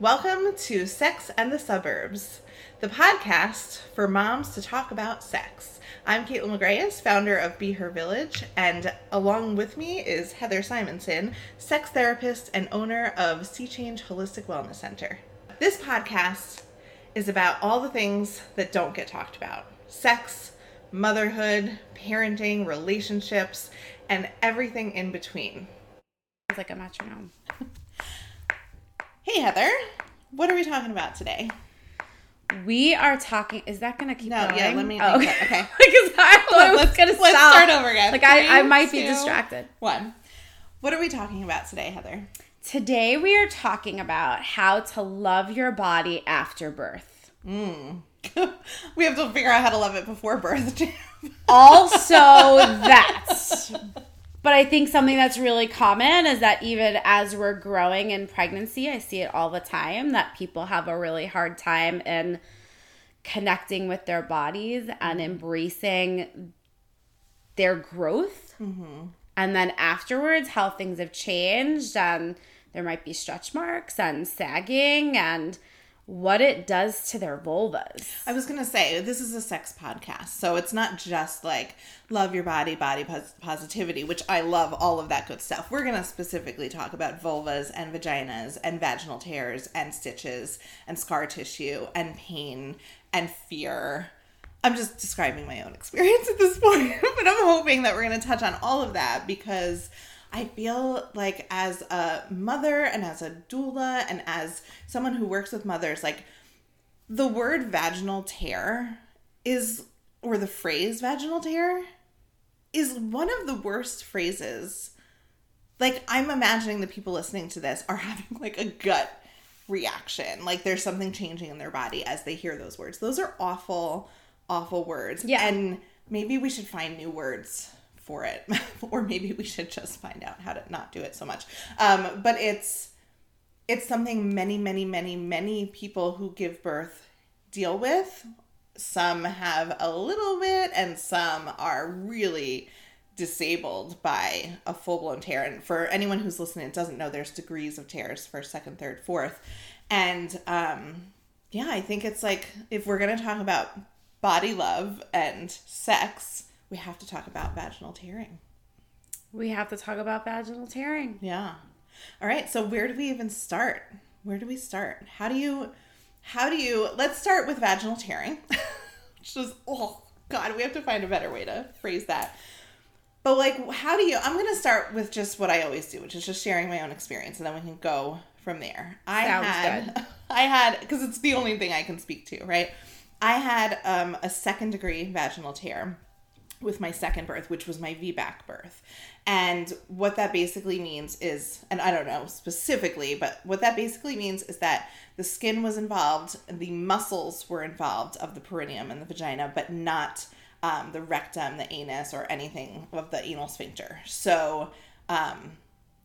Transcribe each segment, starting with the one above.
Welcome to Sex and the Suburbs, the podcast for moms to talk about sex. I'm Kaitlin McGreyes, founder of Be Her Village, and along with me is Heather Simonson, sex therapist and owner of Sea Change Holistic Wellness Center. This podcast is about all the things that don't get talked about sex, motherhood, parenting, relationships, and everything in between. It's like a metronome. Hey, Heather, what are we talking about today? We are talking. Is that going to keep No, going? yeah, let me Oh, okay. okay. because I thought it was Let's- going to let's start over again. Like I, I Three, might be distracted. One. What are we talking about today, Heather? Today we are talking about how to love your body after birth. Mm. we have to figure out how to love it before birth. too. Also, that. But I think something that's really common is that even as we're growing in pregnancy, I see it all the time that people have a really hard time in connecting with their bodies and embracing their growth. Mm-hmm. And then afterwards, how things have changed, and there might be stretch marks and sagging, and what it does to their vulvas. I was going to say, this is a sex podcast. So it's not just like love your body, body pos- positivity, which I love all of that good stuff. We're going to specifically talk about vulvas and vaginas and vaginal tears and stitches and scar tissue and pain and fear. I'm just describing my own experience at this point, but I'm hoping that we're going to touch on all of that because I feel like as a mother and as a doula and as someone who works with mothers, like the word vaginal tear is, or the phrase vaginal tear is one of the worst phrases. Like, I'm imagining the people listening to this are having like a gut reaction. Like, there's something changing in their body as they hear those words. Those are awful, awful words. Yeah. And maybe we should find new words for it, or maybe we should just find out how to not do it so much. Um, but it's, it's something many, many, many, many people who give birth deal with. Some have a little bit, and some are really disabled by a full blown tear. And for anyone who's listening doesn't know, there's degrees of tears for second, third, fourth. And um, yeah, I think it's like if we're going to talk about body love and sex, we have to talk about vaginal tearing. We have to talk about vaginal tearing. Yeah. All right. So where do we even start? Where do we start? How do you, how do you, let's start with vaginal tearing, which is, oh God, we have to find a better way to phrase that. But like, how do you, I'm going to start with just what I always do, which is just sharing my own experience and then we can go from there. I Sounds had, good. I had, cause it's the only thing I can speak to, right? I had um, a second degree vaginal tear with my second birth, which was my VBAC birth. And what that basically means is, and I don't know specifically, but what that basically means is that the skin was involved, the muscles were involved of the perineum and the vagina, but not um, the rectum, the anus, or anything of the anal sphincter. So, um,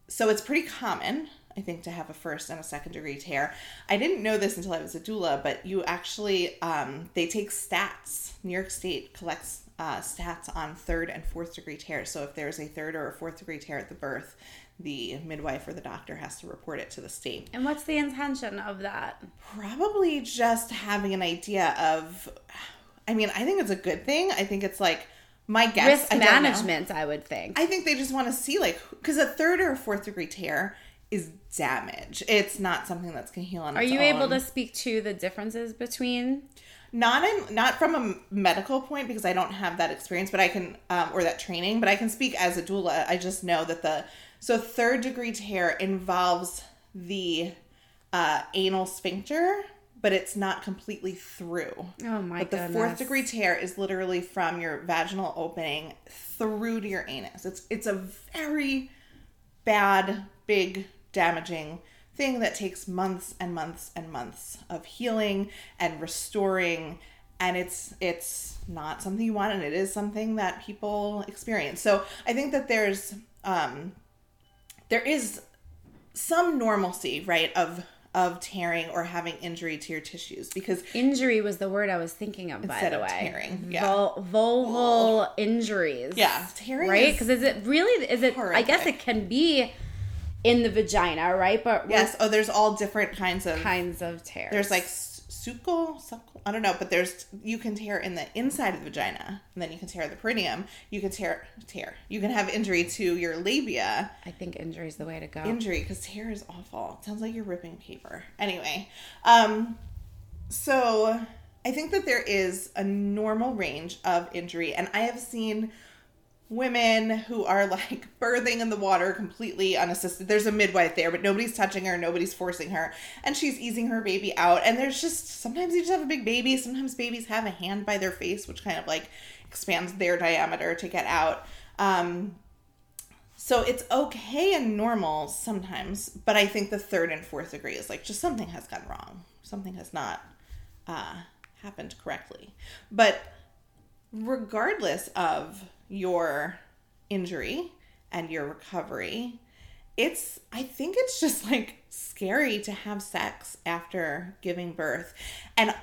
so it's pretty common, I think, to have a first and a second degree tear. I didn't know this until I was a doula, but you actually um, they take stats. New York State collects uh, stats on third and fourth degree tears. So if there's a third or a fourth degree tear at the birth, the midwife or the doctor has to report it to the state. And what's the intention of that? Probably just having an idea of. I mean, I think it's a good thing. I think it's like my guess. Risk I management, I would think. I think they just want to see like because a third or a fourth degree tear is damage. It's not something that's gonna heal on. Are you able to speak to the differences between? Not in not from a medical point because I don't have that experience, but I can um, or that training. But I can speak as a doula. I just know that the so third degree tear involves the uh, anal sphincter, but it's not completely through. Oh my But the goodness. fourth degree tear is literally from your vaginal opening through to your anus. It's it's a very bad, big, damaging thing that takes months and months and months of healing and restoring and it's it's not something you want and it is something that people experience. So I think that there's um there is some normalcy, right, of of tearing or having injury to your tissues because Injury was the word I was thinking of, by the of way. tearing, yeah. Vul- vulval injuries. yeah, tearing Right? Because is it really, is it, I guess it can be in the vagina, right? But Yes. Oh, there's all different kinds of. kinds of tears. There's like suco, suckle, I don't know, but there's you can tear in the inside of the vagina, and then you can tear the perineum. You can tear tear. You can have injury to your labia. I think injury is the way to go. Injury because tear is awful. It sounds like you're ripping paper. Anyway, um, so I think that there is a normal range of injury, and I have seen women who are like birthing in the water completely unassisted. There's a midwife there, but nobody's touching her, nobody's forcing her, and she's easing her baby out. And there's just sometimes you just have a big baby, sometimes babies have a hand by their face, which kind of like expands their diameter to get out. Um, so it's okay and normal sometimes, but I think the third and fourth degree is like just something has gone wrong. Something has not uh, happened correctly. But regardless of your injury and your recovery, it's I think it's just like scary to have sex after giving birth. And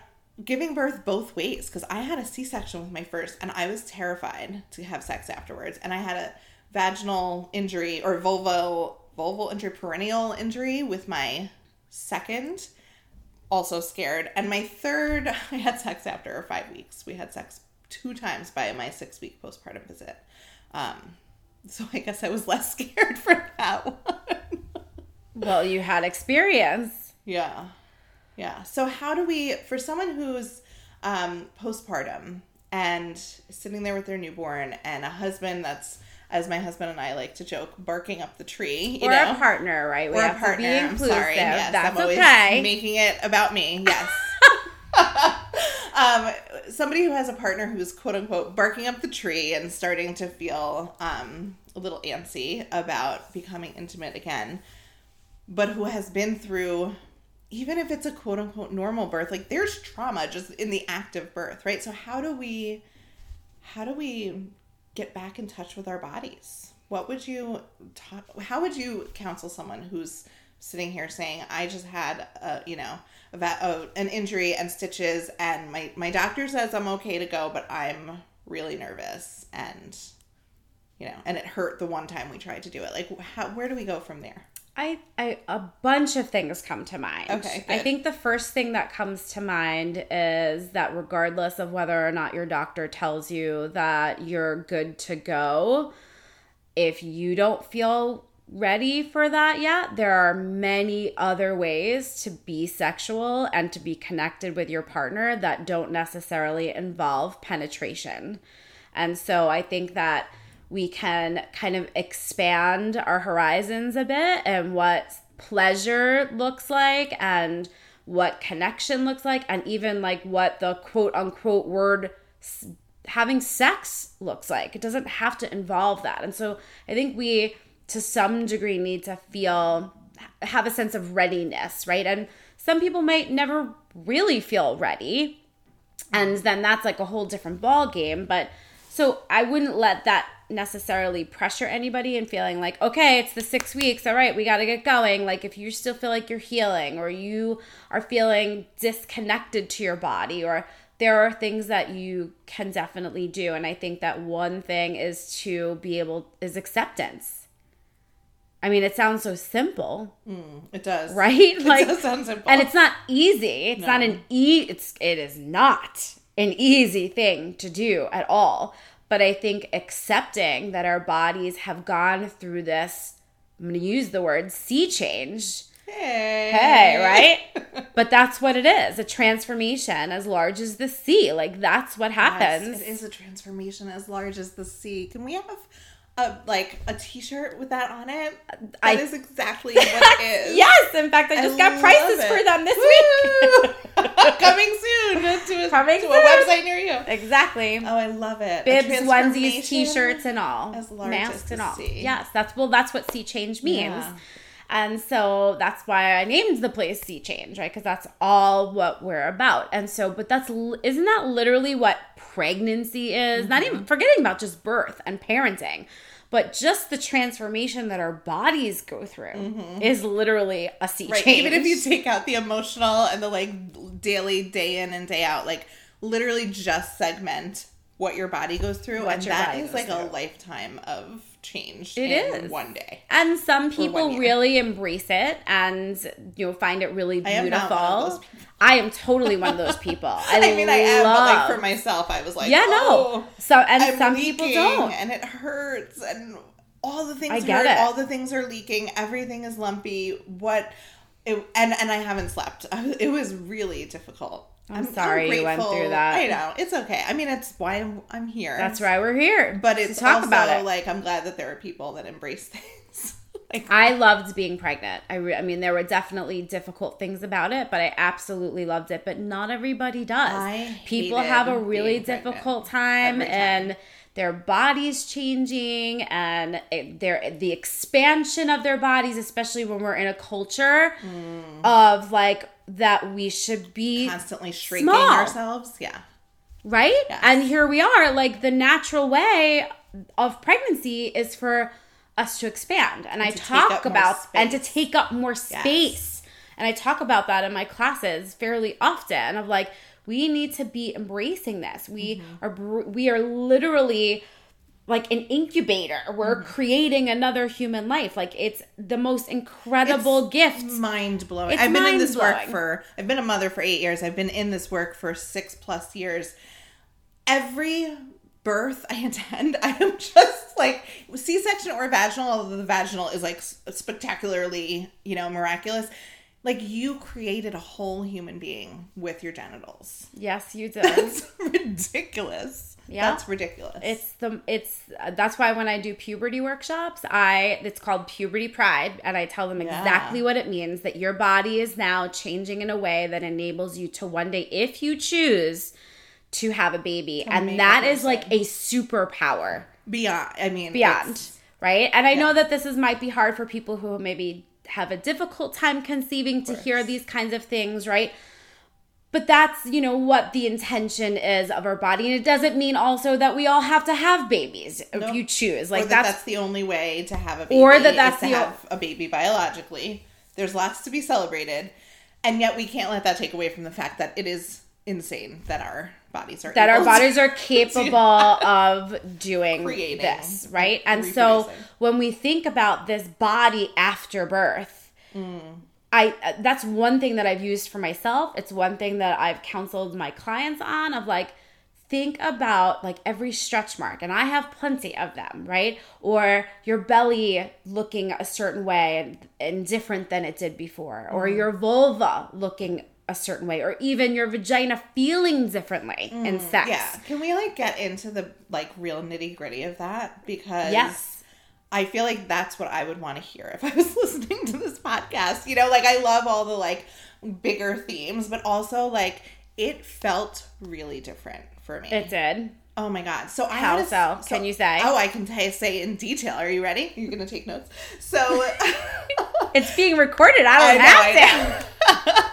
giving birth both ways because I had a C-section with my first and I was terrified to have sex afterwards and I had a vaginal injury or vulval vulval injury injury with my second also scared and my third I had sex after 5 weeks. We had sex two times by my 6 week postpartum visit. Um so I guess I was less scared for that one. well, you had experience. Yeah. Yeah. So how do we for someone who's um postpartum and sitting there with their newborn and a husband that's as my husband and I like to joke, barking up the tree. You or know? a partner, right? We Or a partner. I'm sorry. Yes, That's I'm always okay. making it about me. Yes. Um, somebody who has a partner who's quote unquote barking up the tree and starting to feel um, a little antsy about becoming intimate again, but who has been through, even if it's a quote unquote normal birth, like there's trauma just in the act of birth, right? So how do we, how do we get back in touch with our bodies? What would you? How would you counsel someone who's sitting here saying, "I just had a, you know, a, va- a, an injury and stitches, and my my doctor says I'm okay to go, but I'm really nervous, and you know, and it hurt the one time we tried to do it. Like, how where do we go from there? I, I a bunch of things come to mind. Okay, I think the first thing that comes to mind is that regardless of whether or not your doctor tells you that you're good to go, if you don't feel ready for that yet, there are many other ways to be sexual and to be connected with your partner that don't necessarily involve penetration. And so I think that we can kind of expand our horizons a bit and what pleasure looks like and what connection looks like and even like what the quote unquote word having sex looks like. It doesn't have to involve that. And so I think we to some degree need to feel have a sense of readiness, right? And some people might never really feel ready. And then that's like a whole different ball game but so i wouldn't let that necessarily pressure anybody and feeling like okay it's the six weeks all right we got to get going. Like if you still feel like you're healing or you are feeling disconnected to your body or there are things that you can definitely do. And i think that one thing is to be able is acceptance i mean it sounds so simple. Mm, it does, right? It like does sound simple. and it's not easy. It's not an e it's it is not an easy thing to do at all. But i think accepting that our bodies have gone through this i'm going to use the word sea change. Hey, hey right? But that's what it is a transformation as large as the sea. Like that's what happens Yes, it is a transformation as large as the sea. Can we have a like a T-shirt with that on it? That is I- exactly what it is. yes in fact i just got prices it. for them this week Coming soon to a, Coming to soon. a website near you. exactly Oh, I love it. Bibs, onesies, t-shirts, and all, as large masks as and all. sea. Yes, that's well, that's what sea change means, Yeah. and so that's why I named the place Sea Change, right? Because that's all what we're about. And so, but that's isn't that literally what pregnancy is? Not Mm-hmm. even forgetting about just birth and parenting. But just the transformation that our bodies go through is literally a sea Mm-hmm. Right. change. Even if you take out the emotional and the like daily day in and day out, like literally just segment what your body goes through, What and that is like a lifetime of changed It in is. one day. And some people really embrace it and you know find it really I am beautiful. not one of those people. I am totally one of those people. I, I mean, I am, but like for myself, I was like, yeah, oh, no. So and I'm some people don't. and it hurts, and all the things I get hurt. it. All the things are leaking. Everything is lumpy. What? It, and and I haven't slept. It was really difficult. I'm sorry you went through that. I know it's okay. I mean, it's why I'm, I'm here. That's why we're here. But it's talk also about it. like I'm glad that there are people that embrace things. like I loved being pregnant. I, re- I mean, there were definitely difficult things about it, but I absolutely loved it. But not everybody does. I People have a really difficult time, time. and their bodies changing, and it, their the expansion of their bodies, especially when we're in a culture Mm. of like that we should be constantly shrinking Small. ourselves. Yeah. right? Yes. And here we are, like the natural way of pregnancy is for us to expand. And, I talk about and to take up more space. And I talk about that in my classes fairly often of like we need to be embracing this. We Mm-hmm. are we are literally like an incubator. We're Mm-hmm. creating another human life. Like it's the most incredible gift. mind blowing. I've been in this work for I've been a mother for eight years. I've been in this work for six plus years. Every birth I attend, I am just like C section or vaginal, although the vaginal is like spectacularly, you know, miraculous. Like you created a whole human being with your genitals. Yes, you did. That's ridiculous. Yeah. That's ridiculous. It's the it's uh, that's why when I do puberty workshops, I it's called puberty pride and I tell them Yeah. exactly what it means that your body is now changing in a way that enables you to one day if you choose to have a baby make and that is like a superpower beyond. I mean, beyond, right? And I know that this is might be hard for people who maybe have a difficult time conceiving to hear these kinds of things, right? But that's, you know, what the intention is of our body. And it doesn't mean also that we all have to have babies if Nope. you choose. Like that that's, that's, the only way to have a baby. Or that that's to the have a baby biologically. There's lots to be celebrated, and yet we can't let that take away from the fact that it is insane that our bodies are that our bodies are capable of doing Creating, this, right? And so when we think about this body after birth, I uh, that's one thing that I've used for myself. It's one thing that I've counseled my clients on of like think about like every stretch mark and I have plenty of them, right? Or your belly looking a certain way and, and different than it did before, or your vulva looking a certain way, or even your vagina feeling differently in mm, sex. Yeah, can we like get into the like real nitty gritty of that because Yes. I feel like that's what I would want to hear if I was listening to this podcast. You know, like I love all the like bigger themes, but also like it felt really different for me. It did. Oh my god! So I How a- so? Can you say? Oh, I can t- say in detail. Are you ready? You're gonna take notes. So It's being recorded. I I don't know, have I to.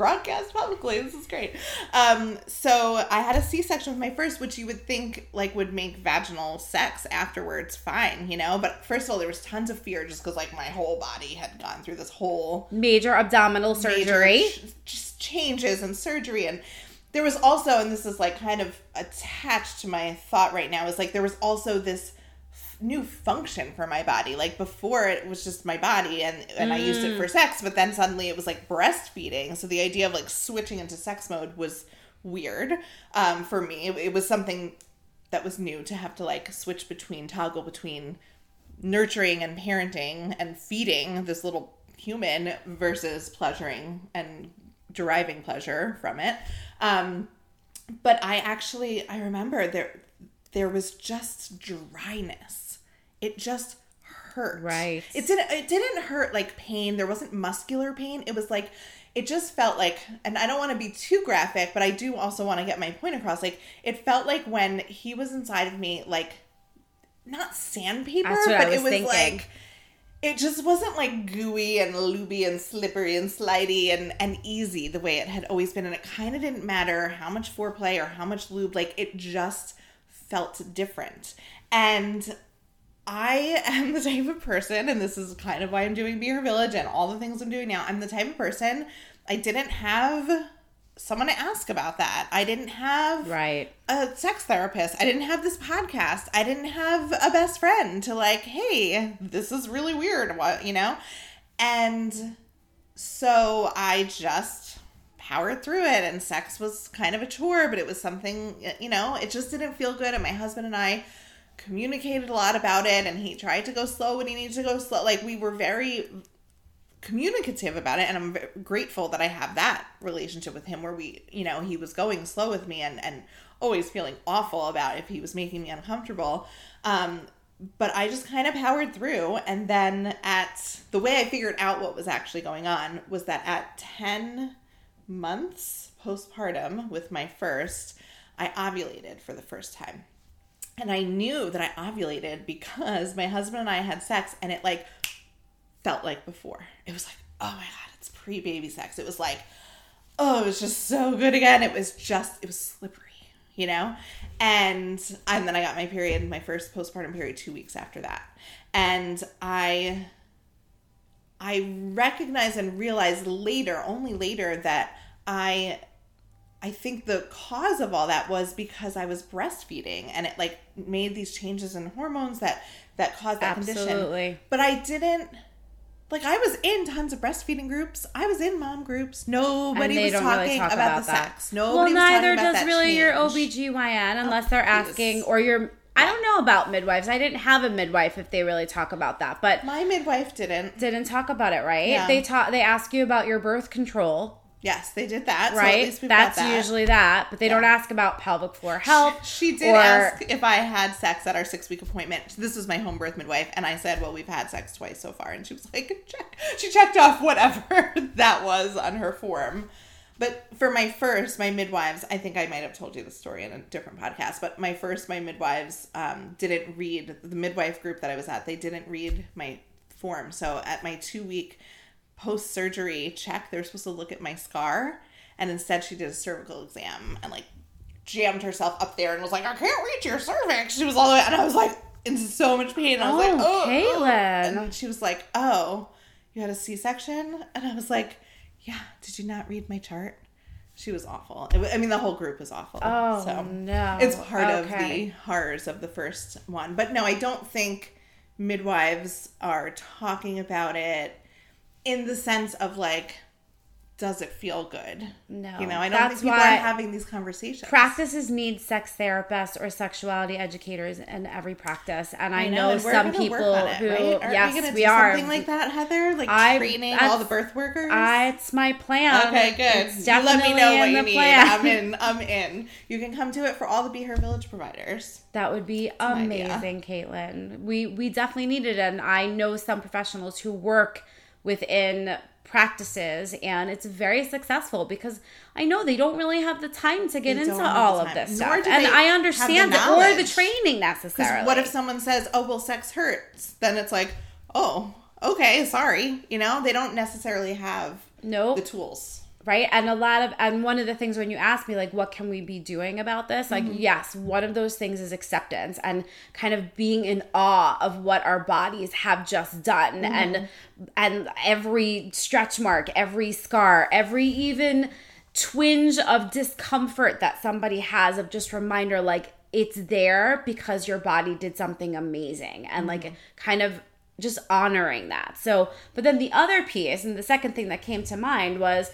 broadcast publicly. This is great. Um, so I had a C-section with my first, which you would think like would make vaginal sex afterwards fine, you know. But first of all, there was tons of fear just because like my whole body had gone through this whole Major abdominal major surgery. ch- just changes and surgery and there was also and this is like kind of attached to my thought right now is like there was also this new function for my body like before it was just my body and and I used it for sex but then suddenly it was like breastfeeding so the idea of like switching into sex mode was weird um for me it, it was something that was new to have to like switch between toggle between nurturing and parenting and feeding this little human versus pleasuring and deriving pleasure from it. Um, but I actually I remember there there was just dryness. It just hurt. Right. It didn't it didn't hurt like pain. There wasn't muscular pain. It was like it just felt like and I don't want to be too graphic, but I do also want to get my point across. Like it felt like when he was inside of me like not sandpaper, That's what I but it was was thinking. like it just wasn't like gooey and looby and slippery and slidey and, and easy the way it had always been. And it kind of didn't matter how much foreplay or how much lube, like it just felt different. And I am the type of person, and this is kind of why I'm doing Be Her Village and all the things I'm doing now. I'm the type of person, I didn't have someone to ask about that. I didn't have Right. a sex therapist. I didn't have this podcast. I didn't have a best friend to like, hey, this is really weird. What you know? And so I just powered through it and sex was kind of a chore, but it was something, you know, it just didn't feel good. And my husband and I communicated a lot about it and he tried to go slow when he needed to go slow. Like we were very communicative about it and i'm grateful that i have that relationship with him where we you know he was going slow with me and and always feeling awful about if he was making me uncomfortable um but i just kind of powered through and then at the way i figured out what was actually going on was that at 10 months postpartum with my first i ovulated for the first time and i knew that i ovulated because my husband and i had sex and it like felt like before. It was like, oh my god, it's pre baby sex. It was like, oh, it was just so good again. It was just, it was slippery, you know. And and then I got my period, my first postpartum period, two weeks after that, and I. I recognized and realized later, only later, that I I think the cause of all that was because I was breastfeeding and it like made these changes in hormones that that caused that condition. Absolutely. But I didn't like I was in tons of breastfeeding groups. I was in mom groups. Nobody was talking really talk about, about the that. sex. Well, Nobody talking neither does really your change. OBGYN oh, unless they're please. asking or your I don't know about midwives. I didn't have a midwife if they really talk about that. But My midwife didn't. didn't talk about it, right? Yeah. They talk they ask you about your birth control, Yes, they did that. So at right? got That's that. usually that, but they don't ask about pelvic floor health. She did or- ask if I had sex at our six week appointment. This was my home birth midwife, and I said, "Well, we've had sex twice so far." And she was like, "Check." She checked off whatever that was on her form. But for my first, my midwives, I think I might have told you the story in a different podcast. But my first, my midwives um, didn't read the midwife group that I was at. They didn't read my form. So at my two week post surgery check, they were supposed to look at my scar, and instead she did a cervical exam and like jammed herself up there and was like, "I can't reach your cervix." She was all the way, and I was like in so much pain. And I was Oh, like, "Oh, oh, oh. Kaitlin. and she was like, "Oh, you had a C section," and I was like, "Yeah." Did you not read my chart? She was awful. It I mean, the whole group was awful. Oh, so no. it's part of the horrors of the first one. But no, I don't think midwives are talking about it in the sense of like, does it feel good? No. You know, I don't That's think people why are having these conversations. practices need sex therapists or sexuality educators in every practice and i, I know, and some people it, who right? Aren't yes we, gonna we do are something like that, Heather. Like I- training all the birth workers. I, it's my plan. Okay, good. It's You definitely let me know what you need. plan. I'm in. I'm in. You can come to it for all the Be Her Village providers. That would be idea. amazing, Kaitlin. We we definitely need it, and I know some professionals who work within practices, and it's very successful because I know they don't really have the time to get They into don't have the all of this Nor stuff, and I understand the it, or the training necessarily. what if someone says, "Oh, well, sex hurts"? Then it's like, "Oh, okay, sorry." You know, they don't necessarily have nope. the tools. Right? And a lot of and one of the things when you ask me like what can we be doing about this? Like mm-hmm. yes one of those things is acceptance and kind of being in awe of what our bodies have just done. Mm-hmm. And and every stretch mark every scar every even twinge of discomfort that somebody has of just reminder like it's there because your body did something amazing and like mm-hmm. kind of just honoring that. So, but then the other piece and the second thing that came to mind was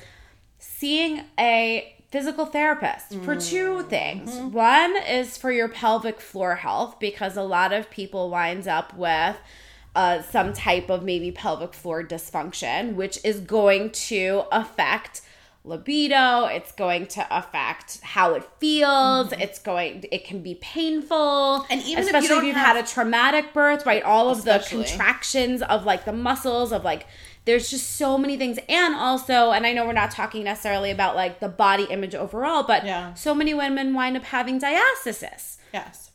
seeing a physical therapist for two things. One is for your pelvic floor health because a lot of people winds up with uh, some type of maybe pelvic floor dysfunction, which is going to affect libido it's going to affect how it feels it's going it can be painful. And even if you especially don't you've have- had a traumatic birth right? All of the contractions of like the muscles of like there's just so many things and also and i know we're not talking necessarily about like the body image overall but Yeah. so many women wind up having diastasis Yes.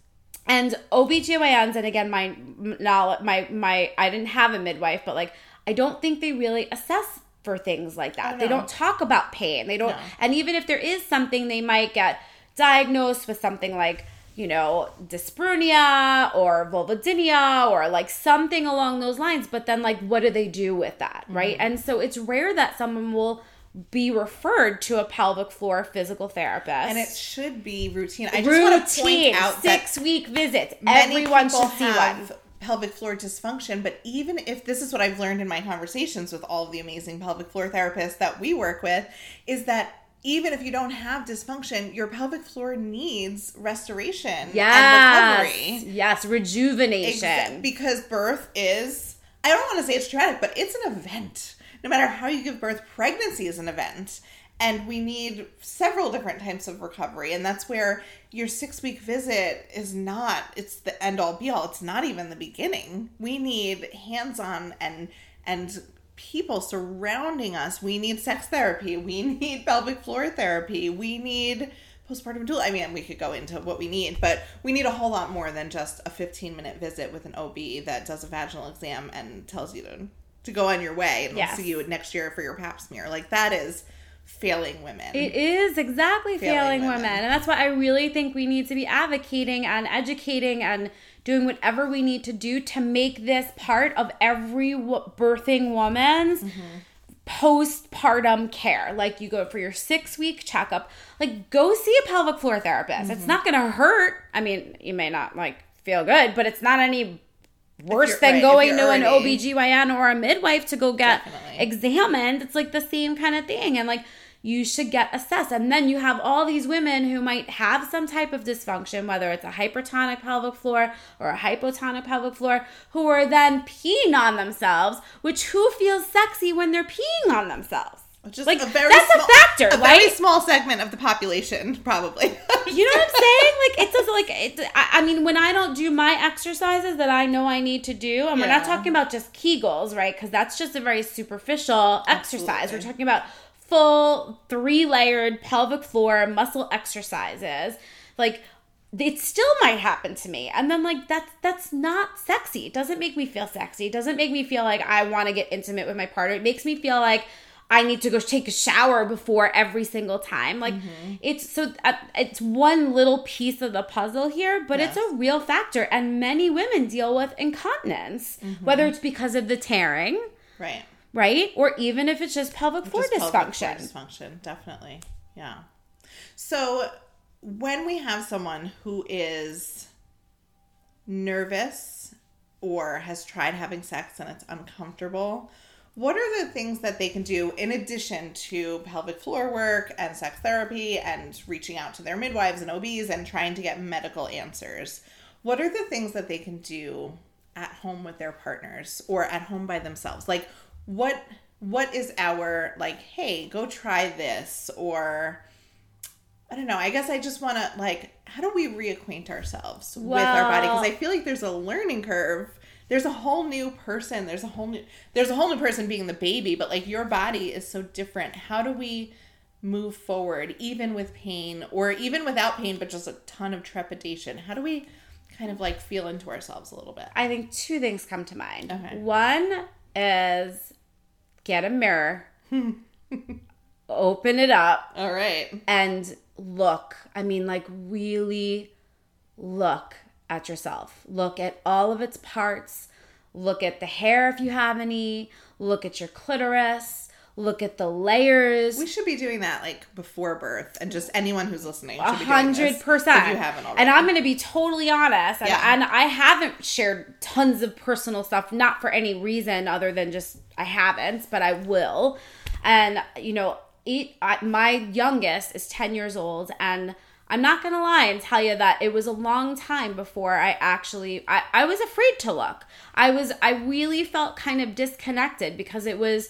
and OBGYNs and again my knowledge my my I didn't have a midwife but like I don't think they really assess for things like that. Oh, They don't talk about pain. They don't No. and even if there is something they might get diagnosed with something like you know, dyspareunia or vulvodynia or like something along those lines. But then, like, what do they do with that? Right. Mm-hmm. And so it's rare that someone will be referred to a pelvic floor physical therapist. And it should be routine. I just want to point out that six week visits. Everyone should see have one. pelvic floor dysfunction but even if this is what i've learned in my conversations with all of the amazing pelvic floor therapists that we work with is that even if you don't have dysfunction your pelvic floor needs restoration and Yes, recovery. Yes, rejuvenation. Exa- because birth is i don't want to say it's traumatic but it's an event. No matter how you give birth pregnancy is an event. And we need several different types of recovery and that's where your six week visit is not it's the end all be all. It's not even the beginning. We need hands on and and people surrounding us we need sex therapy we need pelvic floor therapy we need postpartum doula. I mean, we could go into what we need, but we need a whole lot more than just a 15 minute visit with an OB that does a vaginal exam and tells you to to go on your way and Yes. we'll see you next year for your pap smear. Like that is failing women. It is exactly failing, Failing women. women. And that's why I really think we need to be advocating and educating and doing whatever we need to do to make this part of every birthing woman's mm-hmm. postpartum care. Like you go for your six week checkup, like go see a pelvic floor therapist. It's mm-hmm. not going to hurt. I mean, you may not like feel good, but it's not any worse than right, going to an OBGYN or a midwife to go get Definitely. examined. It's like the same kind of thing. And like you should get assessed. And then you have all these women who might have some type of dysfunction, whether it's a hypertonic pelvic floor or a hypotonic pelvic floor, who are then peeing on themselves, which who feels sexy when they're peeing on themselves? Is like, a very that's a small, factor, a very small segment of the population, probably. You know what I'm saying? Like it's just like I, I mean, when I don't do my exercises that I know I need to do, and we're not talking about just Kegels, right? Because that's just a very superficial exercise. We're talking about full three layered pelvic floor muscle exercises, like. It still might happen to me, and then like that's that's not sexy. It doesn't make me feel sexy. It doesn't make me feel like I want to get intimate with my partner. It makes me feel like I need to go take a shower before every single time. Like it's so uh, it's one little piece of the puzzle here, but it's a real factor and many women deal with incontinence, whether it's because of the tearing, right. Right? Or even if it's just pelvic floor Just pelvic floor dysfunction. Dysfunction, definitely. Yeah. So when we have someone who is nervous or has tried having sex and it's uncomfortable, what are the things that they can do in addition to pelvic floor work and sex therapy and reaching out to their midwives and OBs and trying to get medical answers? What are the things that they can do at home with their partners or at home by themselves? Like what what is our like, hey, go try this or I don't know. I guess I just want to like, how do we reacquaint ourselves with our body? Because I feel like there's a learning curve. There's a whole new person. There's a whole new. There's a whole new person being the baby, but like your body is so different. How do we move forward, even with pain, or even without pain, but just a ton of trepidation? How do we kind of like feel into ourselves a little bit? I think two things come to mind. Okay. One is get a mirror, open it up, All right. and look. I mean, like, really look at yourself. Look at all of its parts. Look at the hair if you have any. Look at your clitoris. Look at the layers. We should be doing that like before birth, and just anyone who's listening. A should be doing this hundred percent. You haven't already. And I'm going to be totally honest. And, Yeah. and I haven't shared tons of personal stuff, not for any reason other than just I haven't, but I will. And you know, eight. I, my youngest is ten years old, and I'm not gonna lie and tell you that it was a long time before I actually. I, I was afraid to look. I was. I really felt kind of disconnected because it was.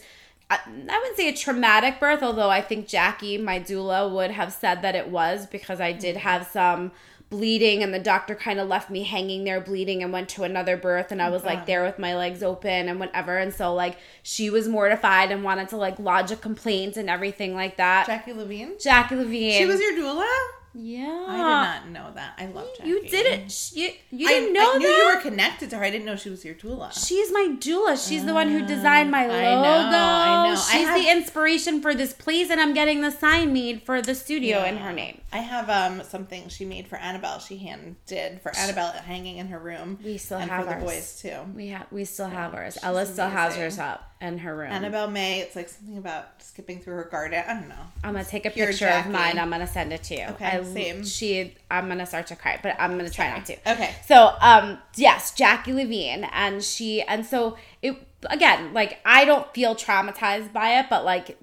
I I wouldn't say a traumatic birth, although I think Jackie, my doula, would have said that it was because I did mm-hmm. have some bleeding and the doctor kind of left me hanging there bleeding and went to another birth and I was like oh. there with my legs open and whatever and so like she was mortified and wanted to like lodge a complaint and everything like that. Jackie Levine. Jackie Levine. She was your doula. Yeah. I did not know that. I love Jackie. You didn't. sh- You, you I, didn't know I knew that. you were connected to her. I didn't know she was your doula. She's my doula. She's the one who designed my I logo. know, I know. I She's have- the inspiration for this place, and I'm getting the sign made for the studio in her name. I have um something she made for Annabelle. She hand did for Annabelle hanging in her room. We still have for the ours. boys too. We have we still have ours. Ella still has hers up. In her room. Annabelle May. It's like something about skipping through her garden. I don't know. I'm gonna take a Pure picture Jackie. of mine. I'm gonna send it to you. Okay, I, same. She, I'm gonna start to cry, but I'm gonna try not to. Okay. So, um, yes, Jackie Levine, and she, and so it again, like I don't feel traumatized by it, but like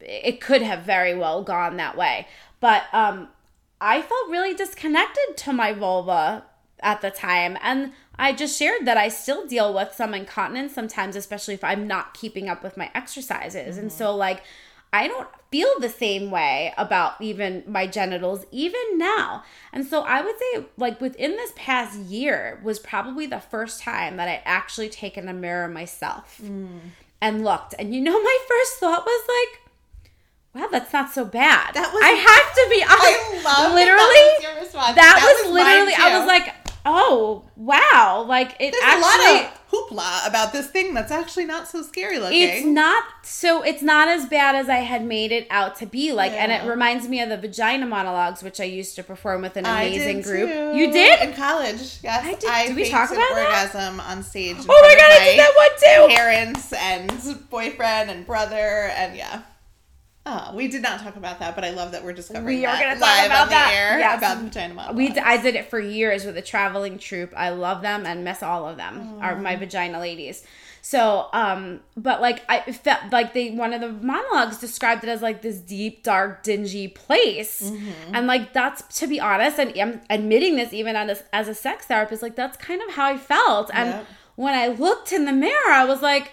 it could have very well gone that way. But um, I felt really disconnected to my vulva at the time, and I just shared that I still deal with some incontinence sometimes, especially if I'm not keeping up with my exercises, and mm-hmm. so like. I don't feel the same way about even my genitals, even now. And so I would say, like, within this past year was probably the first time that I actually taken a mirror myself mm. and looked. And you know, my first thought was like, wow, that's not so bad. That was- I have to be honest. I love literally. that, that was your response. That, was, mine, literally, I was like, oh, wow. Like, it There's actually. a lot of hoopla about this thing that's actually not so scary looking. It's not so it's not as bad as I had made it out to be like and it reminds me of the vagina monologues which I used to perform with an I amazing group. too. You did? in college. Yes, I did. Did we talk about that? orgasm on stage. Oh my god, of I did that one too. Parents and boyfriend and brother and yeah. Oh, we did not talk about that, but I love that we're discovering We are going to live talk about on the that. air Yes. about the vagina monologue. We d- I did it for years with a traveling troupe. I love them and miss all of them. Are my vagina ladies. So, um, but like I felt like they one of the monologues described it as like this deep, dark, dingy place, Mm-hmm. and like that's to be honest, and I'm admitting this even as a, as a sex therapist, like that's kind of how I felt. And Yep. when I looked in the mirror, I was like,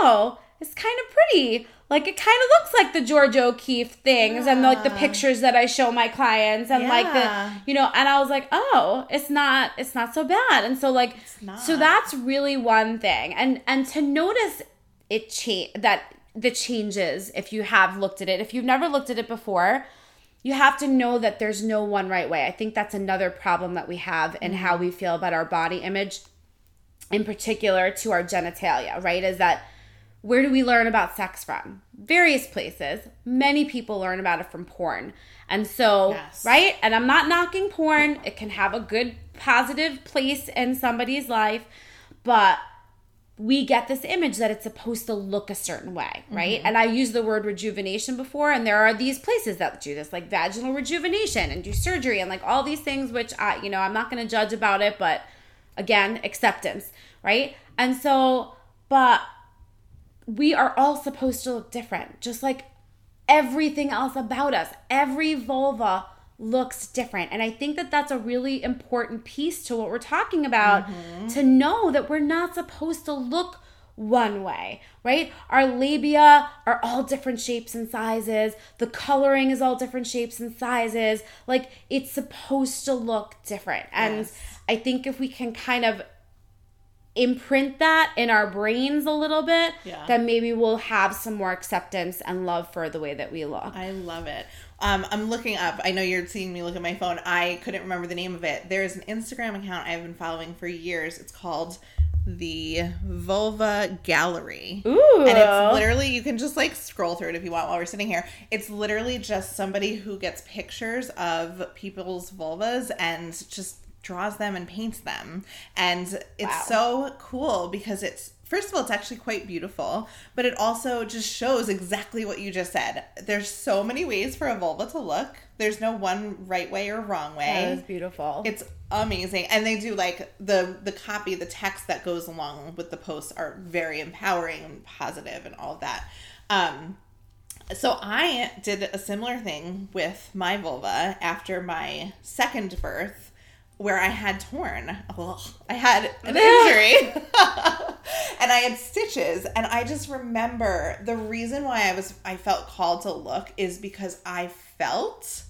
oh, it's kind of pretty. Like it kind of looks like the George O'Keeffe things and like the pictures that I show my clients and like the you know and I was like, "Oh, it's not it's not so bad." And so like so that's really one thing. And and to notice it change that the changes if you have looked at it. If you've never looked at it before, you have to know that there's no one right way. I think that's another problem that we have in how mm-hmm. we feel about our body image in particular to our genitalia, right? Is that where do we learn about sex from? Various places. Many people learn about it from porn. And so, Yes. right? And I'm not knocking porn. It can have a good positive place in somebody's life, but we get this image that it's supposed to look a certain way, right? Mm-hmm. And I used the word rejuvenation before, and there are these places that do this, like vaginal rejuvenation and do surgery and like all these things, which I, you know, I'm not going to judge about it, but again, acceptance, right? And so, but we are all supposed to look different, just like everything else about us. Every vulva looks different. And I think that that's a really important piece to what we're talking about mm-hmm. to know that we're not supposed to look one way, right? Our labia are all different shapes and sizes. The coloring is all different shapes and sizes. Like it's supposed to look different. And Yes. I think if we can kind of imprint that in our brains a little bit, Yeah. then maybe we'll have some more acceptance and love for the way that we look. I love it. Um, I'm looking up. I know you're seeing me look at my phone. I couldn't remember the name of it. There's an Instagram account I've been following for years. It's called the Vulva Gallery. Ooh. And it's literally, you can just like scroll through it if you want while we're sitting here. It's literally just somebody who gets pictures of people's vulvas and just draws them and paints them. And it's Wow. so cool because it's, first of all, it's actually quite beautiful, but it also just shows exactly what you just said. There's so many ways for a vulva to look, there's no one right way or wrong way. that was beautiful. It's amazing, and they do like the the copy, the text that goes along with the posts are very empowering and positive, and all of that. Um, so I did a similar thing with my vulva after my second birth, where I had torn. I had an injury, and I had stitches, and I just remember the reason why I was I felt called to look is because I felt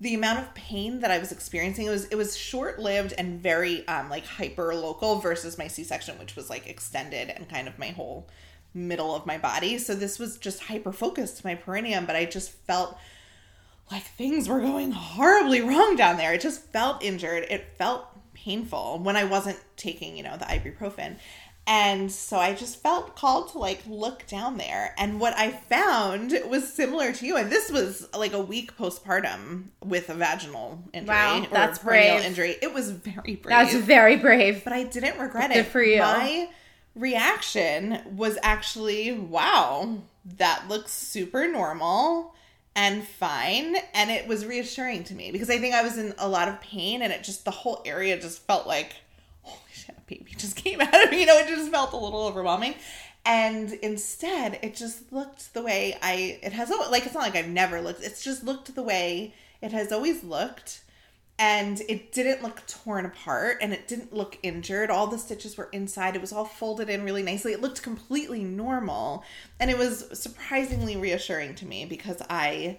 the amount of pain that I was experiencing it was it was short lived and very um like hyper local versus my C section, which was like extended and kind of my whole middle of my body. So this was just hyper focused to my perineum, but I just felt like things were going horribly wrong down there. It just felt injured. It felt painful when I wasn't taking, you know, the ibuprofen. And so I just felt called to like look down there. And what I found was similar to you. And this was like a week postpartum with a vaginal injury. Wow, or that's brave. injury. It was very brave That's very brave. but I didn't regret Good it. for you. My reaction was actually, wow, that looks super normal and fine. And it was reassuring to me because I think I was in a lot of pain and it just, the whole area just felt like, holy shit, a baby just came out of me. You know, it just felt a little overwhelming. And instead, it just looked the way I, it has, like, it's not like I've never looked, it's just looked the way it has always looked and it didn't look torn apart and it didn't look injured. All the stitches were inside. It was all folded in really nicely. It looked completely normal and it was surprisingly reassuring to me because I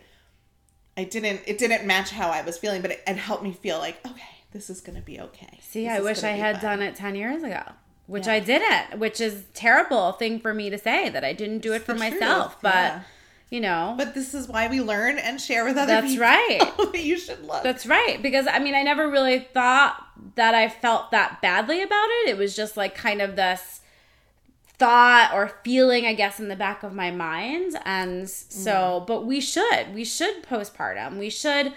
I didn't it didn't match how I was feeling, but it, it helped me feel like okay, this is going to be okay. See, This I wish I had fine. done it 10 years ago, which Yeah. I didn't, which is terrible thing for me to say that I didn't do it for the truth, myself, but yeah. You know. But this is why we learn and share with other That's people. right. you should look. That's right. Because I mean, I never really thought that I felt that badly about it. It was just like kind of this thought or feeling, I guess, in the back of my mind. And so, mm-hmm. but we should, we should postpartum. We should,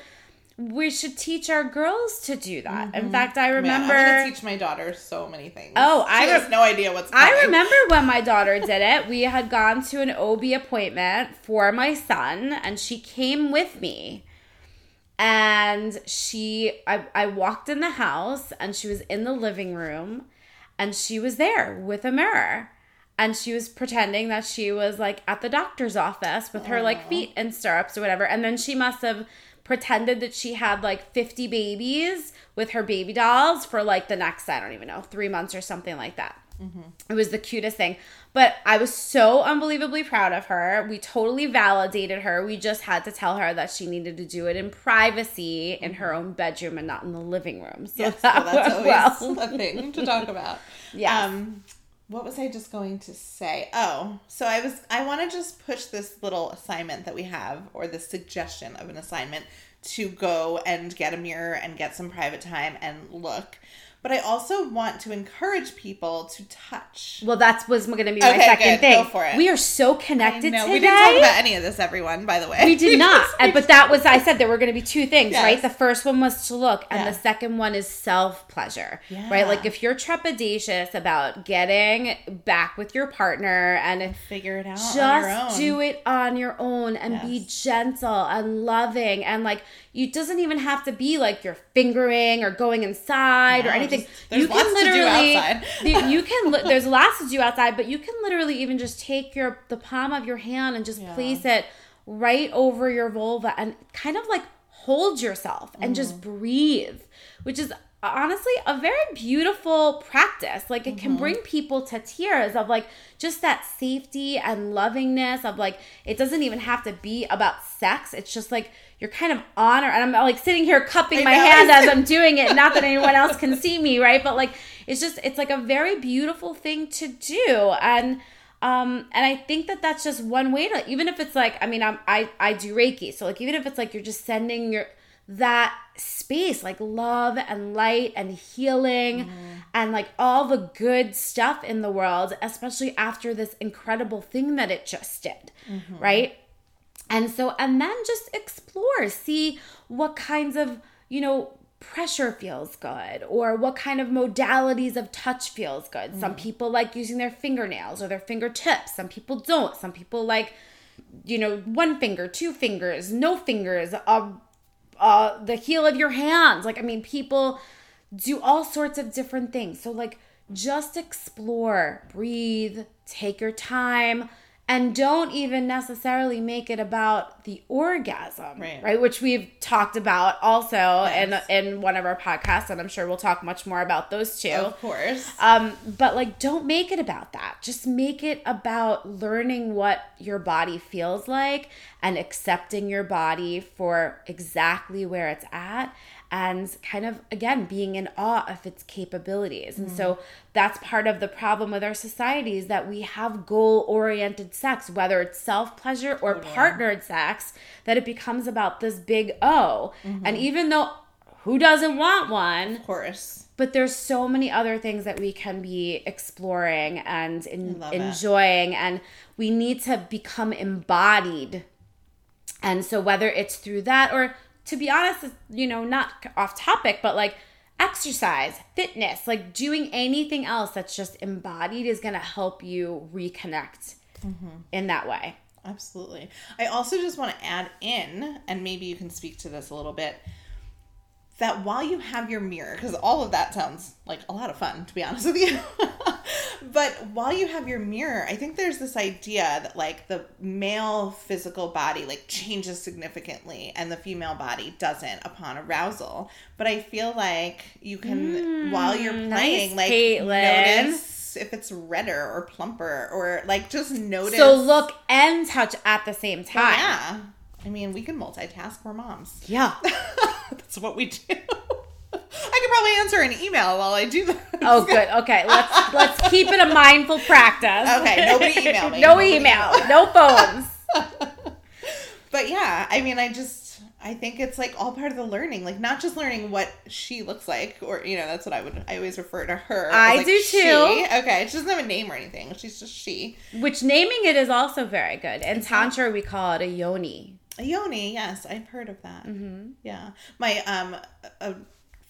we should teach our girls to do that. In mm-hmm. fact, I Man, remember. I'm going to teach my daughter so many things. Oh, I she re- has no idea what's coming. I remember when my daughter did it. We had gone to an OB appointment for my son, and she came with me. And she, I, I walked in the house, and she was in the living room, and she was there with a mirror. And she was pretending that she was like at the doctor's office with her like feet in stirrups or whatever. And then she must have pretended that she had like 50 babies with her baby dolls for like the next, I don't even know, three months or something like that. It was the cutest thing. But I was so unbelievably proud of her. We totally validated her. We just had to tell her that she needed to do it in privacy in her own bedroom and not in the living room. So Yes, that well, that's always well. a thing to talk about. Yes. Um, what was I just going to say? Oh, so I was I want to just push this little assignment that we have, or the suggestion of an assignment to go and get a mirror and get some private time and look. But I also want to encourage people to touch. Well, that was going to be my Okay, second good. thing. Go for it. We are so connected today. we didn't talk about any of this, everyone. By the way, We did not. And, but that was, I said there were going to be two things, Yes. right? The first one was to look, and Yeah. the second one is self pleasure, Yeah. right? Like if you're trepidatious about getting back with your partner and figure it out on your own. just do it on your own and be gentle and loving and like you doesn't even have to be like you're fingering or going inside or anything just- there's you can lots to do literally outside. you- can li- there's lots to do outside but you can literally even just take your the palm of your hand and just Yeah. place it right over your vulva and kind of like hold yourself and just Mm. breathe which is honestly a very beautiful practice like it Mm-hmm. can bring people to tears of like just that safety and lovingness of like it doesn't even have to be about sex it's just like you're kind of honor and i'm like sitting here cupping I my know. hand as i'm doing it not that anyone else can see me right? But like it's just it's like a very beautiful thing to do. And um and i think that that's just one way to even if it's like i mean I'm, i i do reiki so like even if it's like you're just sending your that space like love and light and healing and like all the good stuff in the world especially after this incredible thing that it just did right and so, and then just explore, see what kinds of, you know, pressure feels good or what kind of modalities of touch feels good. Some people like using their fingernails or their fingertips. Some people don't. Some people like, you know, one finger, two fingers, no fingers, uh, uh, the heel of your hands. Like, I mean, people do all sorts of different things. So, like, just explore, breathe, take your time, and don't even necessarily make it about the orgasm, Right. right? Which we've talked about also Yes. in in one of our podcasts, and I'm sure we'll talk much more about those two. of course. Um, but like, don't make it about that. Just make it about learning what your body feels like and accepting your body for exactly where it's at and kind of again being in awe of its capabilities. And so mm. that's part of the problem with our society is that we have goal oriented sex, whether it's self pleasure or partnered sex, that it becomes about this big O. And mm-hmm. even though who doesn't want one? of course. but there's so many other things that we can be exploring and in, love it. enjoying and we need to become embodied and so whether it's through that or to be honest you know not off topic but like exercise, fitness, like doing anything else that's just embodied is going to help you reconnect mm-hmm. in that way. Absolutely. I also just want to add in, and maybe you can speak to this a little bit, that while you have your mirror, because all of that sounds like a lot of fun, to be honest with you. but while you have your mirror, I think there's this idea that like the male physical body like changes significantly and the female body doesn't upon arousal. But I feel like you can mm, while you're playing, nice, like Kaitlin. notice if it's redder or plumper or like just notice So look and touch at the same time. yeah. I mean, we can multitask. We're moms. Yeah. That's what we do. I could probably answer an email while I do that. Oh, good. Okay, let's let's keep it a mindful practice. Okay, nobody email me. no Nobody email. email. No phones. But yeah, I mean, I just, I think it's like all part of the learning. Like, not just learning what she looks like, or, you know, that's what I would, I always refer to her. I like, do she. too. Okay, she doesn't have a name or anything. She's just she. Which naming it is also very good. In Tantra, we call it a yoni. A yoni, yes, I've heard of that. Mm-hmm. Yeah, my um, a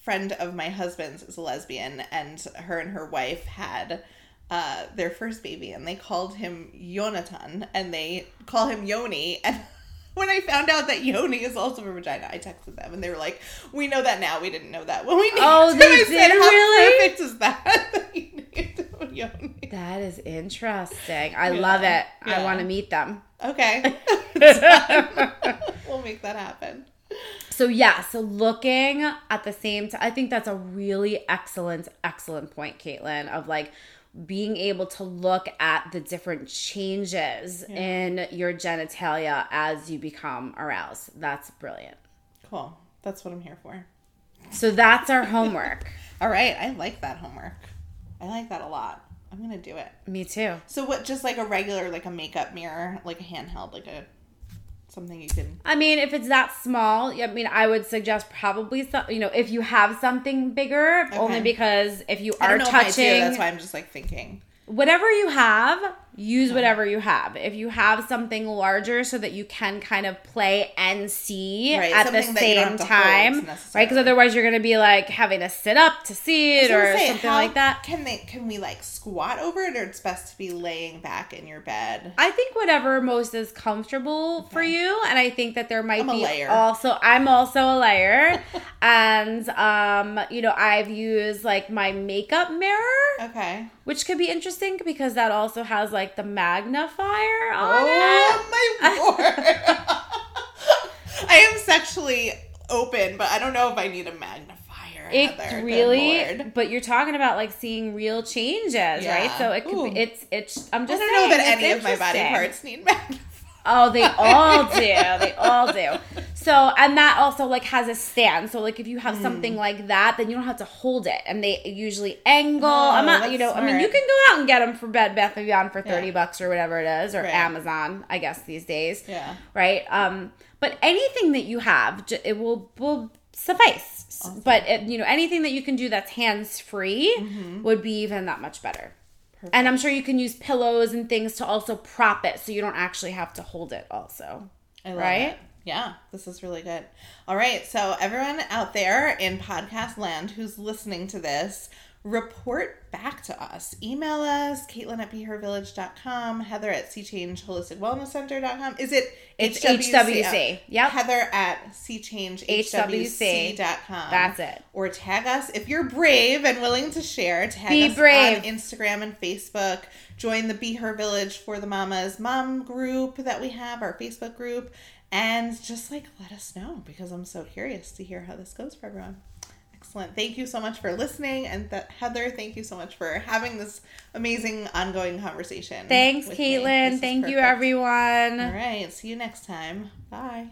friend of my husband's is a lesbian, and her and her wife had uh their first baby, and they called him Yonatan, and they call him Yoni. And when I found out that Yoni is also a vagina, I texted them, and they were like, "We know that now. We didn't know that when we named Oh, they did? "How Really? perfect is that? that you named him Yoni." That is interesting. I Yeah. love it. I want to meet them. Okay, we'll make that happen. So yeah, so looking at the same time, I think that's a really excellent, excellent point, Kaitlin, of like being able to look at the different changes in your genitalia as you become aroused. That's brilliant. Cool. That's what I'm here for. So that's our homework. All right, I like that homework. I like that a lot. I'm gonna do it. Me too. So what? Just like a regular, like a makeup mirror, like a handheld, like a something you can. I mean, if it's that small, I mean, I would suggest probably some, you know, if you have something bigger, only because if you are don't know if I do. touching That's why I'm just like thinking. whatever you have, use whatever you have. If you have something larger so that you can kind of play and see Right, at the same have to hold time, right? Because otherwise you're going to be like having to sit up to see it or say, something like that. Can they? Can we like squat over it, or it's best to be laying back in your bed? I think whatever most is comfortable for you, and I think that there might I'm a be layer. also. I'm also a layer, and um, you know, I've used like my makeup mirror, Okay. which could be interesting because that also has like the magnifier on oh it. Oh my lord! I am sexually open, but I don't know if I need a magnifier. It. Really, but you're talking about like seeing real changes, right? So it could Ooh. be. It's it's. I'm just. I don't know that any of my body parts need magnifiers. Oh, they all do. They all do. So, and that also like has a stand. So, like if you have something like that, then you don't have to hold it, and they usually angle. Oh, I'm not, you know, I mean, you can go out and get them for Bed Bath and Beyond for thirty Yeah. bucks or whatever it is, or Right. Amazon, I guess these days. Yeah. Right. Um. But anything that you have, it will will suffice. But it, you know, anything that you can do that's hands free Mm-hmm. would be even that much better. And I'm sure you can use pillows and things to also prop it so you don't actually have to hold it also. I love Right? it. Yeah, this is really good. All right, so everyone out there in podcast land who's listening to this, report back to us. Email us, Kaitlin at behervillage.com, Heather at Change Holistic Wellness Center.com. Is it It's HWC. Yep. Heather at CChangeHWC.com. That's it. Or tag us if you're brave and willing to share. Tag Be us brave. on Instagram and Facebook. Join the Be Her Village for the Mamas mom group that we have, our Facebook group. And just like let us know because I'm so curious to hear how this goes for everyone. Excellent. Thank you so much for listening. And that Heather, thank you so much for having this amazing ongoing conversation. Thanks, with me. This Kaitlin. Thank you, everyone. All right. See you next time. Bye.